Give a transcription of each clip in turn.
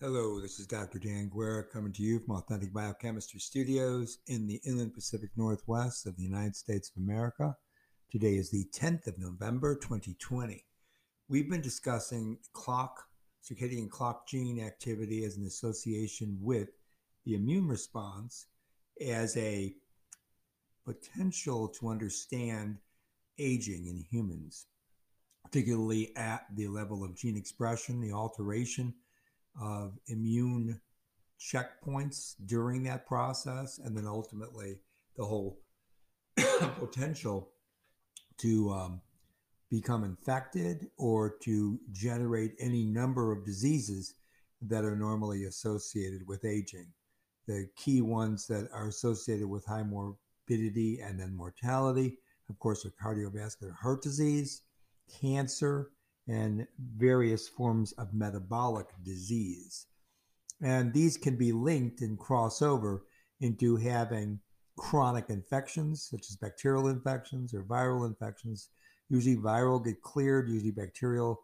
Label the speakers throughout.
Speaker 1: Hello, this is Dr. Dan Guerra coming to you from Authentic Biochemistry Studios in the Inland Pacific Northwest of the United States of America. Today is the 10th of November, 2020. We've been discussing clock, circadian clock gene activity as an association with the immune response as a potential to understand aging in humans, particularly at the level of gene expression, the alteration of immune checkpoints during that process, and then ultimately the whole potential to um, become infected or to generate any number of diseases that are normally associated with aging. The key ones that are associated with high morbidity and then mortality, of course, are cardiovascular heart disease, cancer, and various forms of metabolic disease. And these can be linked and cross over into having chronic infections, such as bacterial infections or viral infections. Usually, viral get cleared, usually, bacterial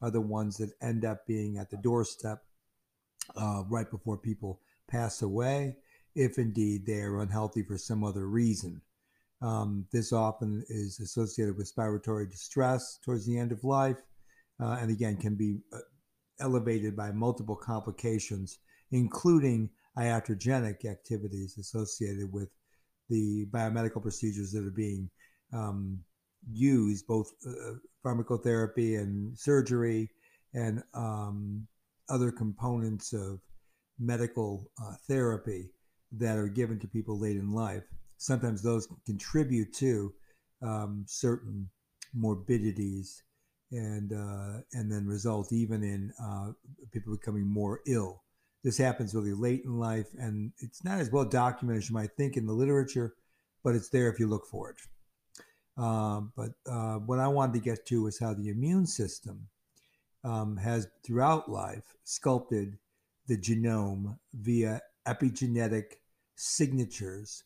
Speaker 1: are the ones that end up being at the doorstep uh, right before people pass away, if indeed they are unhealthy for some other reason. Um, this often is associated with respiratory distress towards the end of life uh, and again can be uh, elevated by multiple complications, including iatrogenic activities associated with the biomedical procedures that are being um, used, both uh, pharmacotherapy and surgery, and um, other components of medical uh, therapy that are given to people late in life. Sometimes those contribute to um, certain morbidities and uh, and then result even in uh, people becoming more ill. This happens really late in life, and it's not as well documented as you might think in the literature, but it's there if you look for it. Uh, but uh, what I wanted to get to is how the immune system um, has, throughout life, sculpted the genome via epigenetic signatures,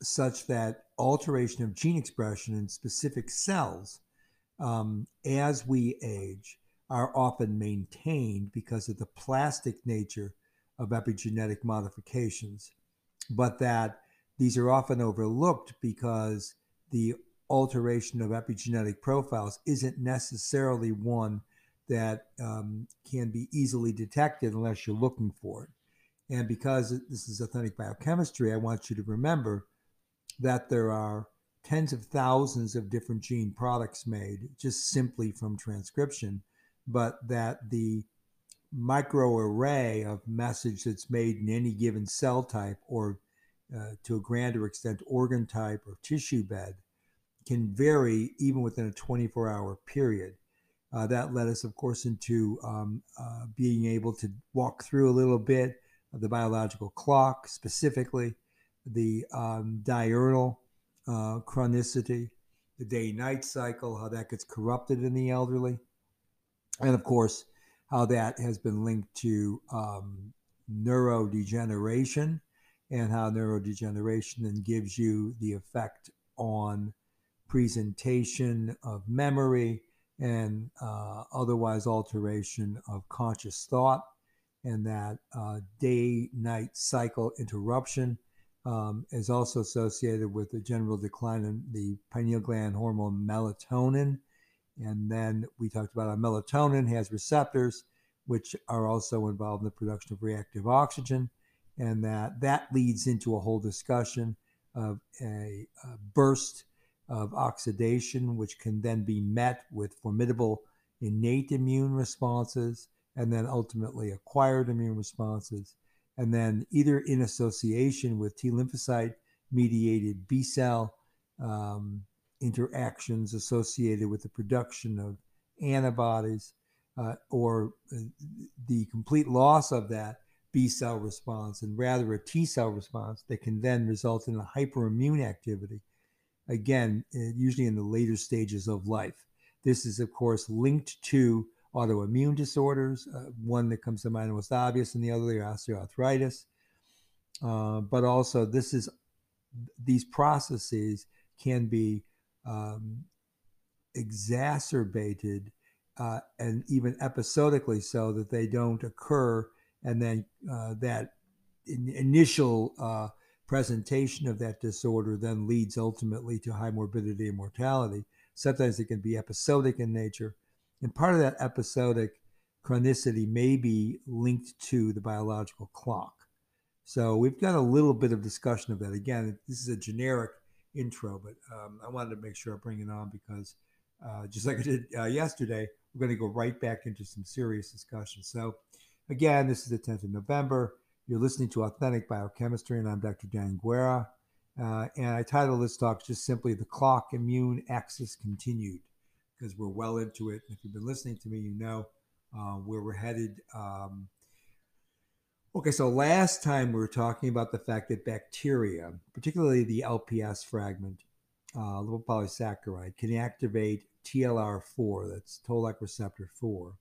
Speaker 1: such that alteration of gene expression in specific cells um, as we age are often maintained because of the plastic nature of epigenetic modifications, but that these are often overlooked because the alteration of epigenetic profiles isn't necessarily one that um, can be easily detected unless you're looking for it. And because this is authentic biochemistry, I want you to remember that there are tens of thousands of different gene products made just simply from transcription, but that the microarray of message that's made in any given cell type or uh, to a grander extent organ type or tissue bed can vary even within a 24 hour period. Uh, that led us, of course, into um, uh, being able to walk through a little bit of the biological clock, specifically the um, diurnal uh, chronicity, the day night cycle, how that gets corrupted in the elderly, and of course, how that has been linked to um, neurodegeneration and how neurodegeneration then gives you the effect on presentation of memory and uh, otherwise alteration of conscious thought and that uh, day night cycle interruption um, is also associated with a general decline in the pineal gland hormone melatonin. And then we talked about how melatonin has receptors, which are also involved in the production of reactive oxygen. And that, that leads into a whole discussion of a, a burst of oxidation, which can then be met with formidable innate immune responses and then ultimately acquired immune responses and then either in association with T lymphocyte mediated B cell um, interactions associated with the production of antibodies uh, or uh, the complete loss of that B cell response and rather a T cell response that can then result in a hyperimmune activity. Again, uh, usually in the later stages of life. This is, of course, linked to autoimmune disorders. Uh, one that comes to mind most obvious, and the other osteoarthritis. Uh, but also, this is these processes can be um, exacerbated uh, and even episodically so that they don't occur and then uh, that in, initial uh, presentation of that disorder then leads ultimately to high morbidity and mortality. Sometimes it can be episodic in nature, and part of that episodic chronicity may be linked to the biological clock. So we've got a little bit of discussion of that. Again, this is a generic intro, but um, I wanted to make sure I bring it on because uh, just like I did uh, yesterday, we're going to go right back into some serious discussion. So, again, this is the 10th of November. You're listening to Authentic Biochemistry, and I'm Dr. Dan Guerra. Uh, and I titled this talk just simply The Clock Immune Axis Continued, because we're well into it. If you've been listening to me, you know uh, where we're headed. Um, okay, so last time we were talking about the fact that bacteria, particularly the LPS fragment, uh, lipopolysaccharide, can activate TLR4, that's toll-like receptor 4.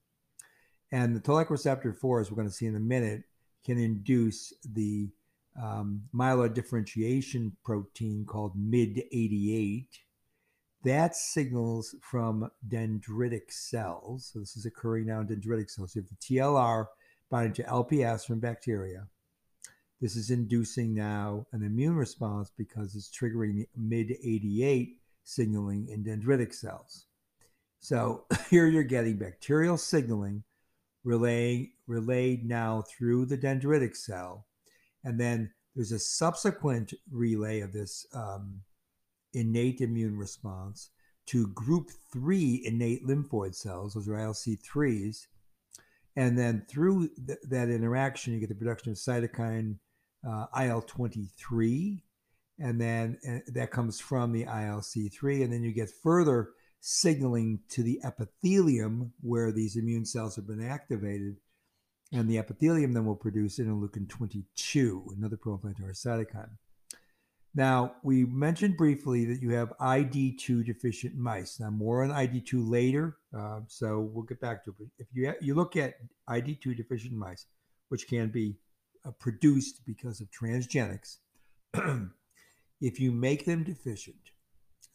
Speaker 1: And the toll-like receptor 4, as we're going to see in a minute, can induce the um, myeloid differentiation protein called MYD88. That signals from dendritic cells. So this is occurring now in dendritic cells. You have the TLR binding to LPS from bacteria. This is inducing now an immune response because it's triggering mid eighty-eight signaling in dendritic cells. So here you're getting bacterial signaling relayed, relayed now through the dendritic cell. And then there's a subsequent relay of this um, innate immune response to group three innate lymphoid cells, those are ILC3s. And then through th- that interaction, you get the production of cytokine uh, IL 23. And then uh, that comes from the ILC3. And then you get further signaling to the epithelium where these immune cells have been activated. And the epithelium then will produce interleukin 22, another pro-inflammatory cytokine. Now, we mentioned briefly that you have ID2 deficient mice. Now, more on ID2 later, uh, so we'll get back to it. But If you, you look at ID2 deficient mice, which can be uh, produced because of transgenics, if you make them deficient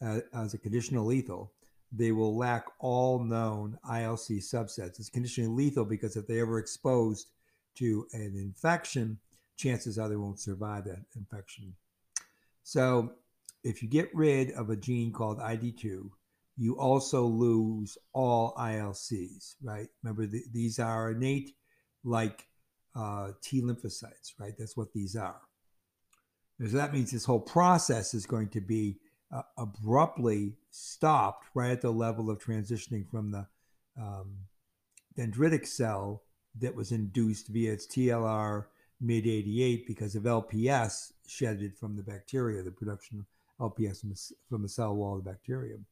Speaker 1: uh, as a conditional lethal, they will lack all known ILC subsets. It's conditionally lethal because if they ever exposed to an infection, chances are they won't survive that infection. So if you get rid of a gene called ID2, you also lose all ILCs, right? Remember, the, these are innate like uh, T lymphocytes, right? That's what these are. So that means this whole process is going to be uh, abruptly stopped right at the level of transitioning from the um, dendritic cell that was induced via its TLR MYD88 because of LPS shedded from the bacteria, the production of LPS from the, cell wall of the bacterium.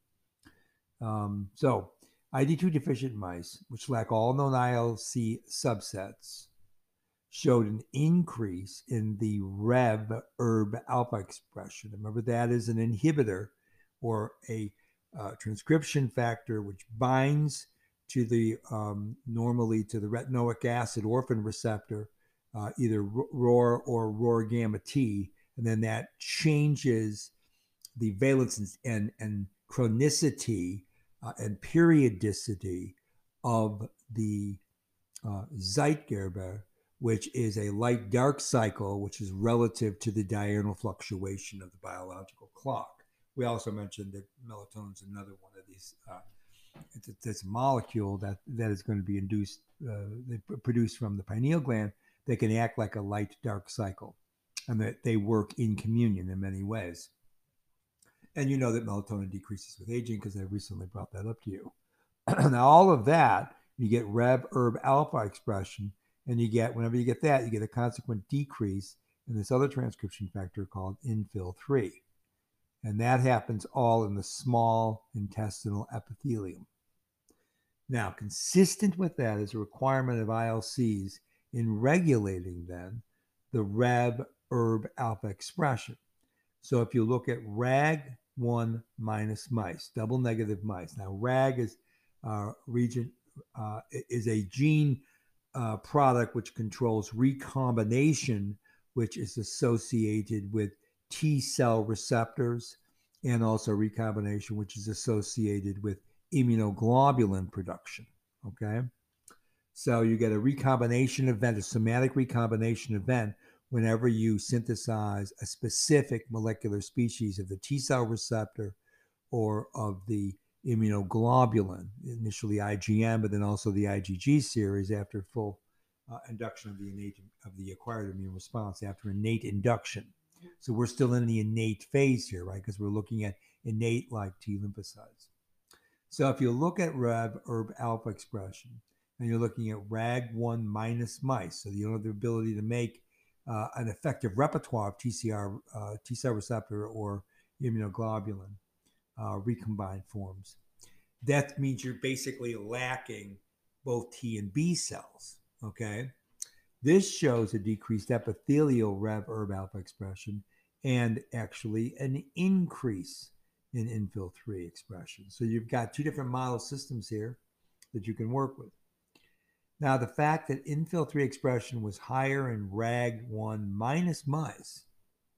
Speaker 1: Um, so, ID2 deficient mice, which lack all known ILC subsets, showed an increase in the Rev ERB alpha expression. Remember, that is an inhibitor or a uh, transcription factor which binds to the um, normally to the retinoic acid orphan receptor, uh, either ROR or ROR gamma T, and then that changes the valence and, and, chronicity uh, and periodicity of the uh, Zeitgeber which is a light dark cycle, which is relative to the diurnal fluctuation of the biological clock. We also mentioned that melatonin is another one of these. Uh, it's, a, molecule that, that is going to be induced, uh, produced from the pineal gland that can act like a light dark cycle and that they work in communion in many ways. And you know that melatonin decreases with aging because I recently brought that up to you. now, all of that, you get Rev Erb alpha expression and you get, whenever you get that, you get a consequent decrease in this other transcription factor called infil3. And that happens all in the small intestinal epithelium. Now, consistent with that is a requirement of ILCs in regulating then the Rev ERB alpha expression. So if you look at RAG1 minus mice, double negative mice. Now, RAG is uh, region uh, is a gene uh, product which controls recombination, which is associated with T cell receptors, and also recombination, which is associated with immunoglobulin production. Okay. So you get a recombination event, a somatic recombination event, whenever you synthesize a specific molecular species of the T cell receptor or of the immunoglobulin, initially IgM, but then also the IgG series after full uh, induction of the innate of the acquired immune response after innate induction. So we're still in the innate phase here, right? Because we're looking at innate like T lymphocytes. So if you look at Rev Herb alpha expression and you're looking at RAG1 minus mice, so you don't have the ability to make uh, an effective repertoire of TCR, uh, T cell receptor or immunoglobulin uh, recombined forms. That means you're basically lacking both T and B cells. Okay. This shows a decreased epithelial Rev Herb alpha expression and actually an increase in infil 3 expression. So you've got two different model systems here that you can work with. Now, the fact that infil 3 expression was higher in RAG1 minus mice,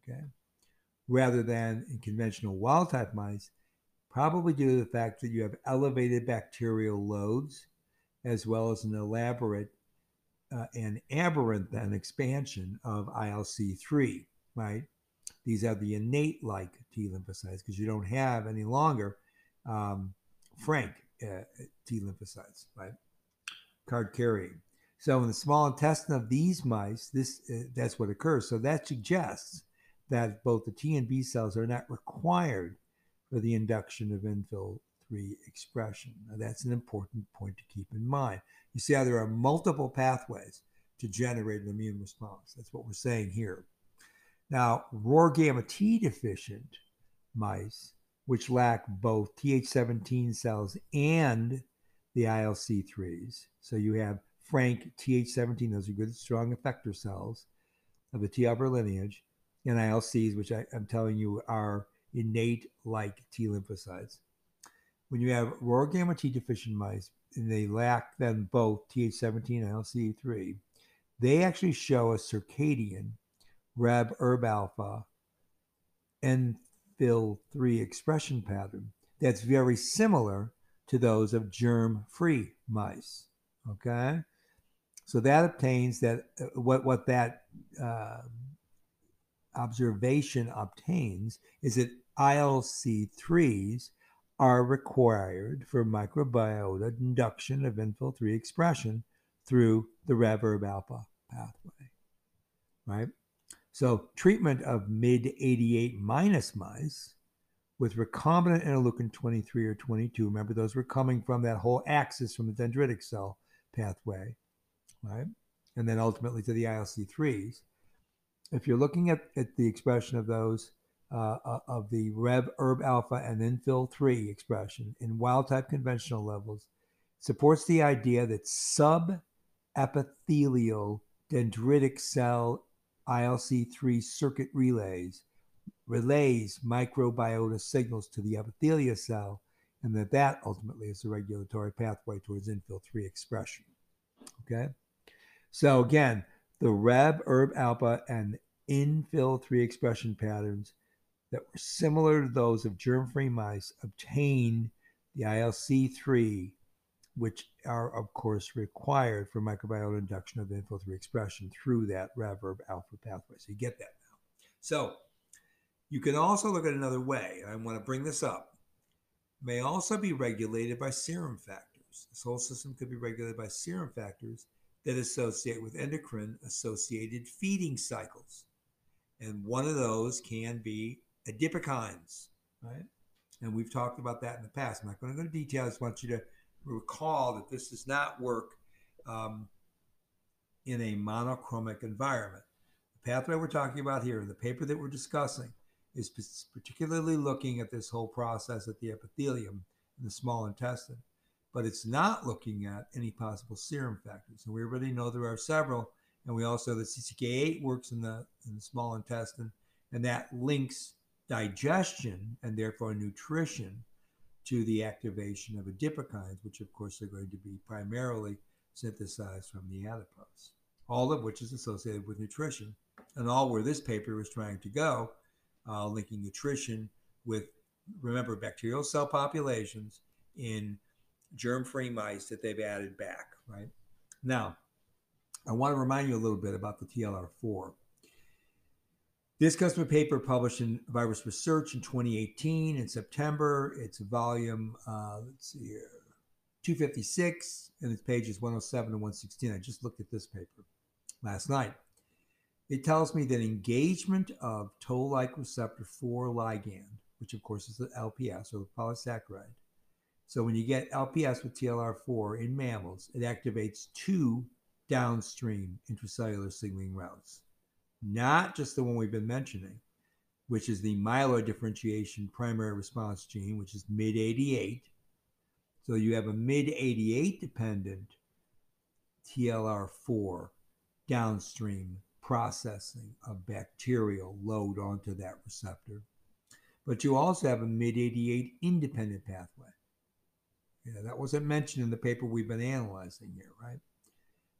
Speaker 1: okay, rather than in conventional wild type mice, probably due to the fact that you have elevated bacterial loads as well as an elaborate uh, and aberrant then expansion of ILC3, right? These are the innate like T lymphocytes because you don't have any longer um, frank uh, T lymphocytes, right? Card carrying. So in the small intestine of these mice, this uh, that's what occurs. So that suggests that both the T and B cells are not required for the induction of infil 3 expression. Now that's an important point to keep in mind. You see how there are multiple pathways to generate an immune response. That's what we're saying here. Now, ROR gamma T deficient mice, which lack both Th17 cells and the ILC3s, so you have frank Th17, those are good, strong effector cells of the T helper lineage, and ILCs, which I, I'm telling you are innate like T lymphocytes. When you have ROR gamma T deficient mice, and they lack then both Th17 and ILC3, they actually show a circadian Rev Herb alpha Enfil 3 expression pattern that's very similar to those of germ free mice. Okay? So that obtains that uh, what, what that uh, observation obtains is that ILC3s are required for microbiota induction of infil 3 expression through the Rev Herb alpha pathway, right? So treatment of mid 88 minus mice with recombinant interleukin 23 or 22, remember those were coming from that whole axis from the dendritic cell pathway, right? And then ultimately to the ILC3s. If you're looking at, at the expression of those, uh, uh of the Rev Herb alpha and infil 3 expression in wild type conventional levels, supports the idea that sub epithelial dendritic cell ILC3 circuit relays relays microbiota signals to the epithelia cell, and that that ultimately is the regulatory pathway towards infil 3 expression. Okay? So again, the Rev Herb alpha and infil 3 expression patterns that were similar to those of germ-free mice obtained the ILC3 which are, of course, required for microbiota induction of infil 3 expression through that Rev Herb alpha pathway. So you get that now. So you can also look at another way. I want to bring this up. May also be regulated by serum factors. This whole system could be regulated by serum factors that associate with endocrine associated feeding cycles. And one of those can be adipokines, right? And we've talked about that in the past. I'm not going to go into details. I just want you to recall that this does not work um, in a monochromic environment. The pathway we're talking about here, in the paper that we're discussing, is particularly looking at this whole process at the epithelium in the small intestine, but it's not looking at any possible serum factors. And we already know there are several, and we also the CCK8 works in the in the small intestine, and that links digestion and therefore nutrition to the activation of adipokines, which of course are going to be primarily synthesized from the adipose, all of which is associated with nutrition, and all where this paper was trying to go, uh, linking nutrition with, remember, bacterial cell populations in germ-free mice that they've added back, right? Now, I want to remind you a little bit about the TLR4. This comes from a paper published in Virus Research in 2018 in September. It's volume, uh, let's see here, 256, and its pages 107 to 116. I just looked at this paper last night. It tells me that engagement of toll-like receptor 4 ligand, which of course is the LPS or polysaccharide. So when you get LPS with TLR4 in mammals, it activates two downstream intracellular signaling routes, not just the one we've been mentioning, which is the myeloid differentiation primary response gene, which is MID88. So you have a MID88 dependent TLR4 downstream processing of bacterial load onto that receptor. But you also have a MID88 independent pathway. Yeah, that wasn't mentioned in the paper we've been analyzing here, right?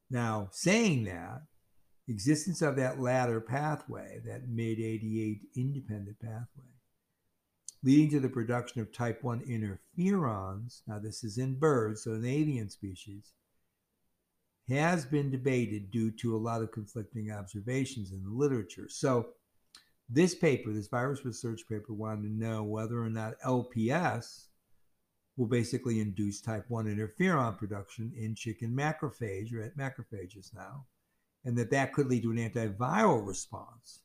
Speaker 1: Now, saying that, existence of that latter pathway, that MID88 independent pathway, leading to the production of type 1 interferons, now this is in birds, so an avian species, has been debated due to a lot of conflicting observations in the literature. So, this paper, this virus research paper, wanted to know whether or not LPS will basically induce type 1 interferon production in chicken macrophage or at macrophages now, and that that could lead to an antiviral response,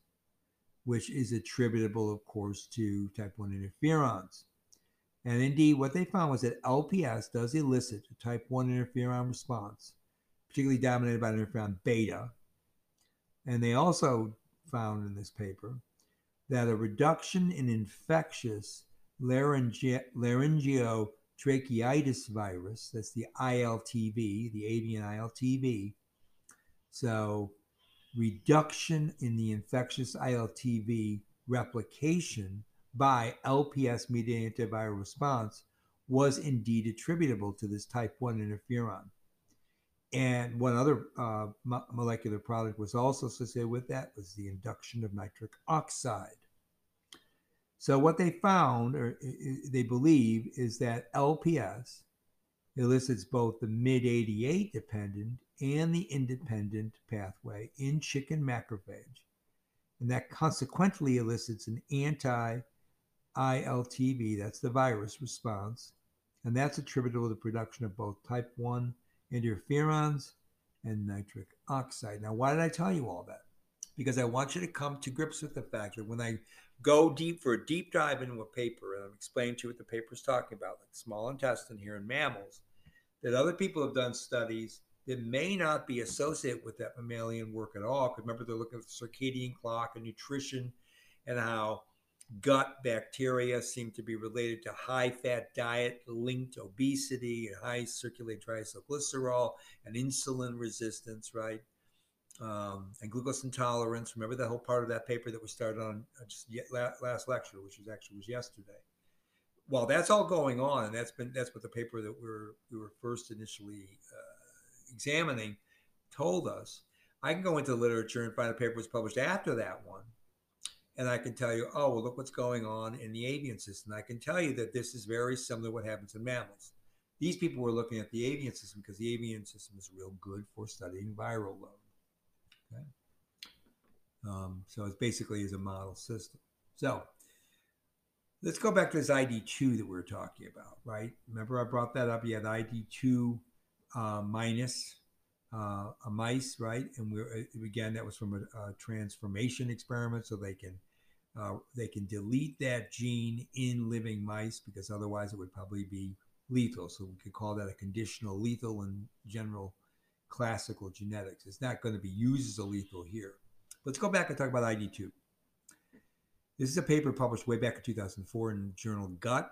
Speaker 1: which is attributable, of course, to type 1 interferons. And indeed, what they found was that LPS does elicit a type 1 interferon response, particularly dominated by interferon beta. And they also found in this paper that a reduction in infectious larynge- laryngio tracheitis virus. That's the ILTV, the avian ILTV. So, reduction in the infectious ILTV replication by LPS mediated antiviral response was indeed attributable to this type 1 interferon. And one other uh, molecular product was also associated with that was the induction of nitric oxide. So what they found, or they believe, is that LPS elicits both the MID88 dependent and the independent pathway in chicken macrophage, and that consequently elicits an anti ILTV, that's the virus response, and that's attributable to the production of both type 1 interferons and nitric oxide. Now, why did I tell you all that? Because I want you to come to grips with the fact that when I go deep for a deep dive into a paper, and I'm explaining to you what the paper is talking about, like small intestine here in mammals, that other people have done studies that may not be associated with that mammalian work at all. Because remember, they're looking at the circadian clock and nutrition and how gut bacteria seem to be related to high fat diet linked obesity and high circulating triacylglycerol and insulin resistance, right? um, and glucose intolerance. Remember that whole part of that paper that we started on uh, just last lecture, which was actually was yesterday. While that's all going on, and that's been that's what the paper that we were we were first initially uh, examining told us. I can go into the literature and find a paper was published after that one, and I can tell you, oh well, look what's going on in the avian system. I can tell you that this is very similar to what happens in mammals. These people were looking at the avian system because the avian system is real good for studying viral load. Okay? Um, so it's basically is a model system. So let's go back to this ID2 that we are talking about, right? Remember I brought that up. You had ID2 uh, minus uh, a mice, right? And we're uh, again that was from a, a transformation experiment, so they can uh, they can delete that gene in living mice because otherwise it would probably be lethal. So we could call that a conditional lethal in general classical genetics. It's not going to be used as a lethal here. Let's go back and talk about ID2. This is a paper published way back in 2004 in journal Gut.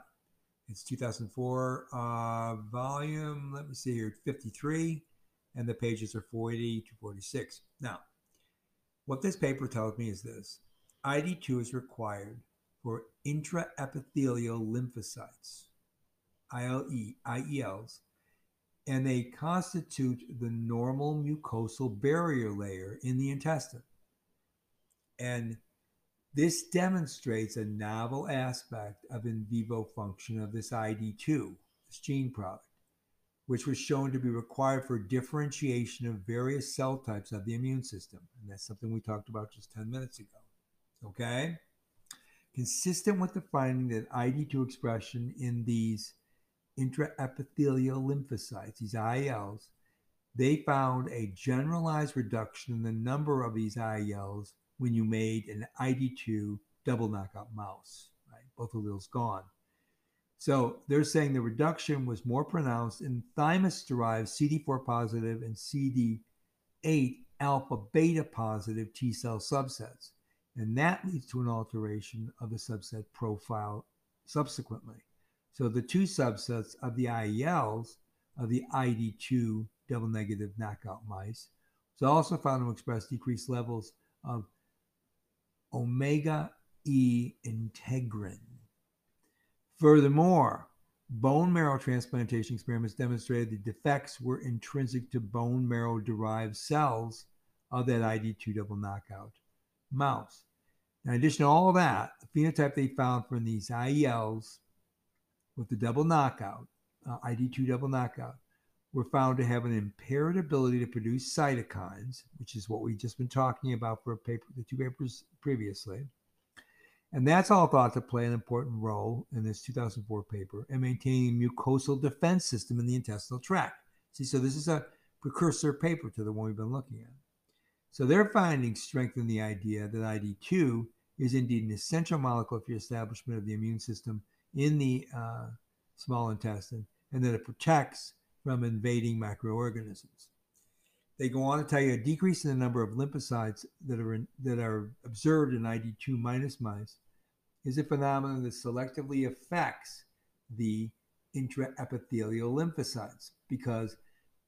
Speaker 1: It's 2004 uh, volume, let me see here, 53, and the pages are 40 to 46. Now, what this paper tells me is this ID2 is required for intraepithelial lymphocytes, ILE, IELs, and they constitute the normal mucosal barrier layer in the intestine. And this demonstrates a novel aspect of in vivo function of this ID2, this gene product. which was shown to be required for differentiation of various cell types of the immune system. And that's something we talked about just 10 minutes ago. Okay? Consistent with the finding that ID2 expression in these intraepithelial lymphocytes, these IELs, they found a generalized reduction in the number of these IELs when you made an ID2 double knockout mouse, right? Both alleles gone. So they're saying the reduction was more pronounced in thymus derived CD4 positive and CD8 alpha beta positive T cell subsets. And that leads to an alteration of the subset profile subsequently. So the two subsets of the IELs of the ID2 double negative knockout mice was also found to express decreased levels of omega E integrin. Furthermore, bone marrow transplantation experiments demonstrated the defects were intrinsic to bone marrow derived cells of that ID2 double knockout mouse. In addition to all that, the phenotype they found from these IELs with the double knockout, uh, ID2 double knockout, were found to have an impaired ability to produce cytokines, which is what we've just been talking about for a paper, the two papers previously. And that's all thought to play an important role in this 2004 paper in maintaining mucosal defense system in the intestinal tract. See, so this is a precursor paper to the one we've been looking at. So their findings strengthen the idea that ID2 is indeed an essential molecule for the establishment of the immune system in the uh, small intestine and that it protects from invading microorganisms. They go on to tell you a decrease in the number of lymphocytes that are in, that are observed in ID2 minus mice is a phenomenon that selectively affects the intraepithelial lymphocytes because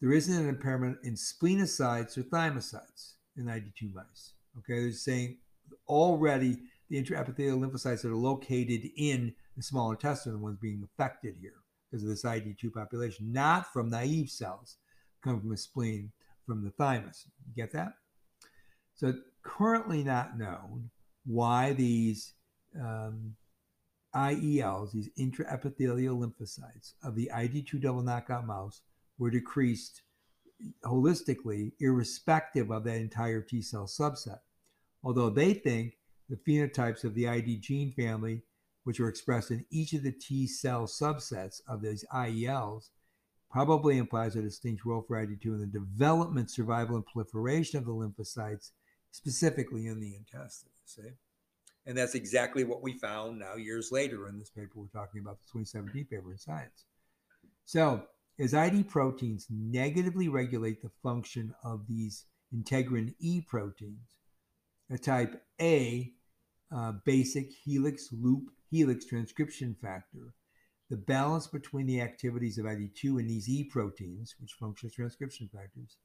Speaker 1: there isn't an impairment in splenocytes or thymocytes in ID2 mice. Okay, they're saying already the intraepithelial lymphocytes that are located in the small intestine the ones being affected here because of this ID2 population, not from naive cells coming from the spleen from the thymus. You get that? So currently not known why these um, IELs, these intraepithelial lymphocytes of the ID2 double knockout mouse, were decreased holistically, irrespective of that entire T cell subset. Although they think the phenotypes of the ID gene family which are expressed in each of the T cell subsets of these IELs, probably implies a distinct role for ID2 in the development, survival, and proliferation of the lymphocytes, specifically in the intestine. See? And that's exactly what we found now years later in this paper we're talking about, the 2017 paper in Science. So, as ID proteins negatively regulate the function of these integrin E proteins, a type A uh, basic helix loop helix transcription factor, the balance between the activities of ID2 and these E proteins, which function as transcription factors,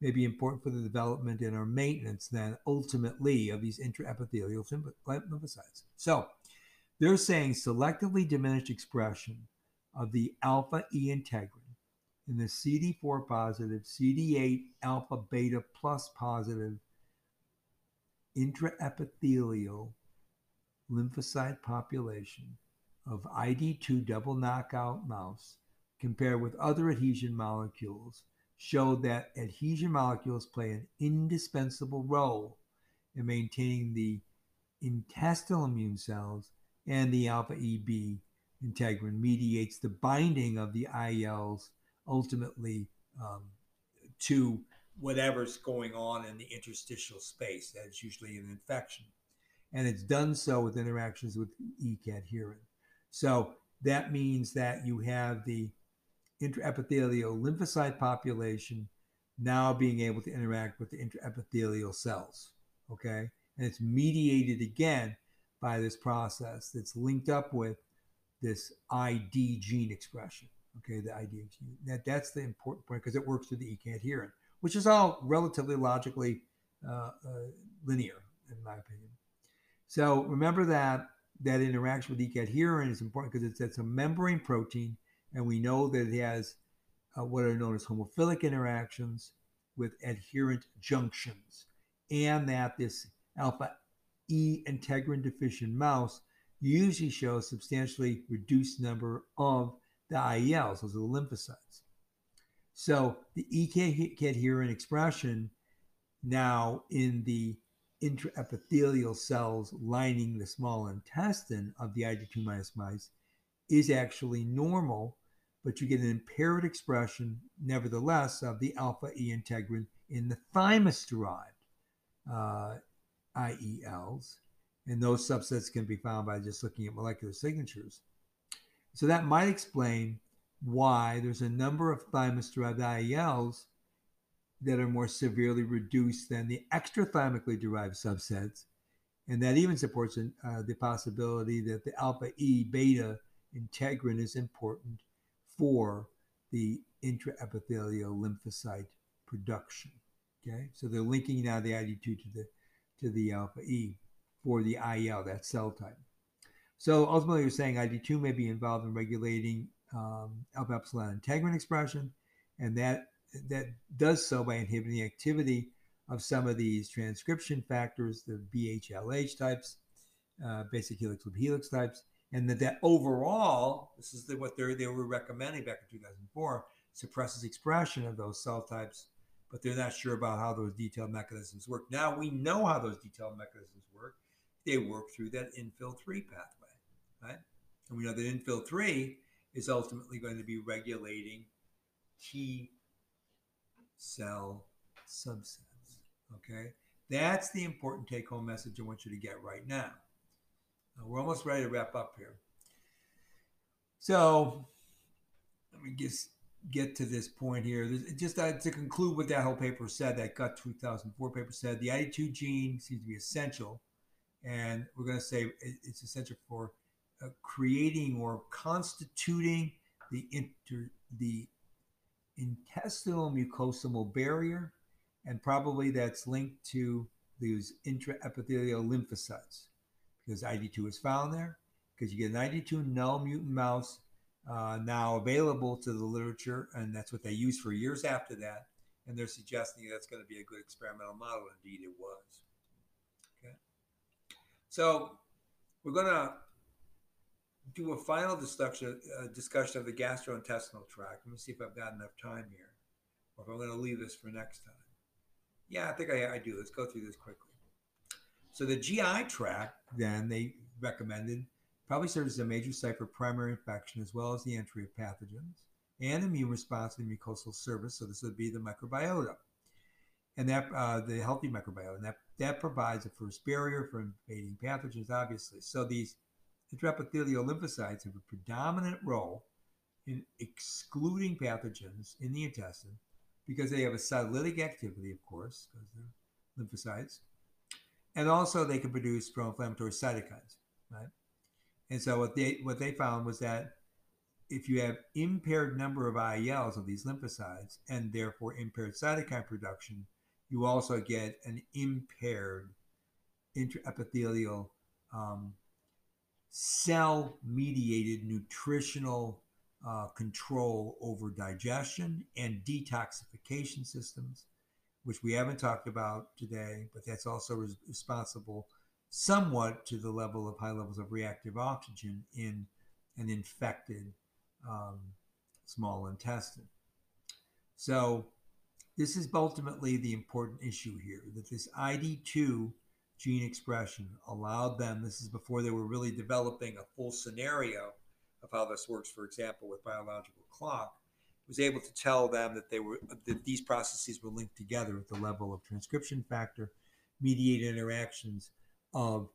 Speaker 1: may be important for the development and or maintenance then ultimately of these intraepithelial lymphocytes. So they're saying selectively diminished expression of the alpha E integrin in the CD4 positive, CD8 alpha beta plus positive intraepithelial lymphocyte population of ID2 double knockout mouse compared with other adhesion molecules showed that adhesion molecules play an indispensable role in maintaining the intestinal immune cells and the alpha EB integrin mediates the binding of the IELs ultimately um, to whatever's going on in the interstitial space. That's usually an infection and it's done so with interactions with E-cadherin. So that means that you have the intraepithelial lymphocyte population now being able to interact with the intraepithelial cells. Okay. And it's mediated again by this process that's linked up with this ID gene expression. Okay. The ID gene. That, that's the important point because it works through the E-cadherin, which is all relatively logically uh, uh, linear, in my opinion. So remember that that interaction with E-cadherin is important because it's, it's a membrane protein, and we know that it has uh, what are known as homophilic interactions with adherent junctions, and that this alpha E integrin deficient mouse usually shows substantially reduced number of the IELs, those are the lymphocytes. So the EK-adherent expression now in the intraepithelial cells lining the small intestine of the IG2 minus mice is actually normal, but you get an impaired expression, nevertheless, of the alpha E integrin in the thymus derived uh, IELs. And those subsets can be found by just looking at molecular signatures. So that might explain why there's a number of thymus derived IELs that are more severely reduced than the extrathymically derived subsets. And that even supports uh, the possibility that the alpha E beta integrin is important for the intraepithelial lymphocyte production. Okay, so they're linking now the ID2 to the to the alpha E for the IL, that cell type. So ultimately, you're saying ID2 may be involved in regulating um, alpha epsilon integrin expression, and that that does so by inhibiting the activity of some of these transcription factors, the BHLH types, uh, basic helix loop helix types, and that that overall, this is the, what they were recommending back in 2004, suppresses expression of those cell types, but they're not sure about how those detailed mechanisms work. Now we know how those detailed mechanisms work. They work through that infill 3 pathway, right? And we know that infill 3 is ultimately going to be regulating T cell subsets. Okay, that's the important take home message I want you to get right now. now. We're almost ready to wrap up here. So let me just get to this point here. just uh, to conclude what that whole paper said, that Gut 2004 paper said, the ID2 gene seems to be essential. And we're going to say it's essential for uh, creating or constituting the inter, the intestinal mucosal barrier, and probably that's linked to these intraepithelial lymphocytes because ID2 is found there. Because you get an ID2 null mutant mouse uh, now available to the literature, and that's what they used for years after that. And they're suggesting that's going to be a good experimental model. Indeed, it was. Okay. So we're going to do a final discussion, uh, discussion of the gastrointestinal tract. Let me see if I've got enough time here, or if I'm going to leave this for next time. Yeah, I think I, I do. Let's go through this quickly. So the GI tract, then they recommended, probably serves as a major site for primary infection as well as the entry of pathogens and immune response to the mucosal surface. So this would be the microbiota, and that uh, the healthy microbiota, and that that provides a first barrier for invading pathogens, obviously. So these intraepithelial lymphocytes have a predominant role in excluding pathogens in the intestine because they have a cytolytic activity, of course, because they're lymphocytes. And also they can produce pro-inflammatory cytokines, right? And so what they what they found was that if you have impaired number of IELs of these lymphocytes and therefore impaired cytokine production, you also get an impaired intraepithelial um, cell mediated nutritional uh, control over digestion and detoxification systems, which we haven't talked about today, but that's also res- responsible somewhat to the level of high levels of reactive oxygen in an infected um, small intestine. So, this is ultimately the important issue here that this ID2 gene expression allowed them, this is before they were really developing a full scenario of how this works, for example, with biological clock, was able to tell them that they were that these processes were linked together at the level of transcription factor mediated interactions of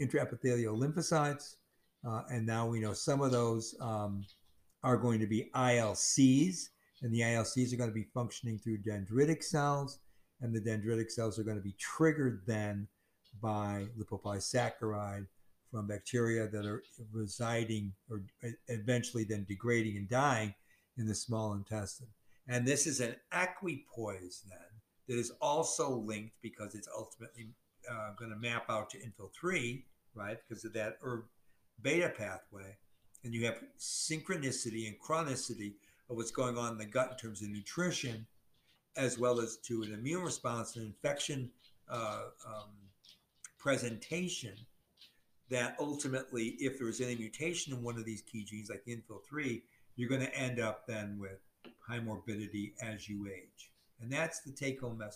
Speaker 1: intraepithelial lymphocytes. Uh, and now we know some of those um, are going to be ILCs, and the ILCs are going to be functioning through dendritic cells, and the dendritic cells are going to be triggered then by lipopolysaccharide from bacteria that are residing or eventually then degrading and dying in the small intestine. And this is an equipoise then that is also linked because it's ultimately uh, going to map out to infill 3, right? Because of that ERB beta pathway. And you have synchronicity and chronicity of what's going on in the gut in terms of nutrition, as well as to an immune response and infection uh, um, presentation that ultimately, if there's any mutation in one of these key genes, like the infill 3, you're going to end up then with high morbidity as you age. And that's the take home message.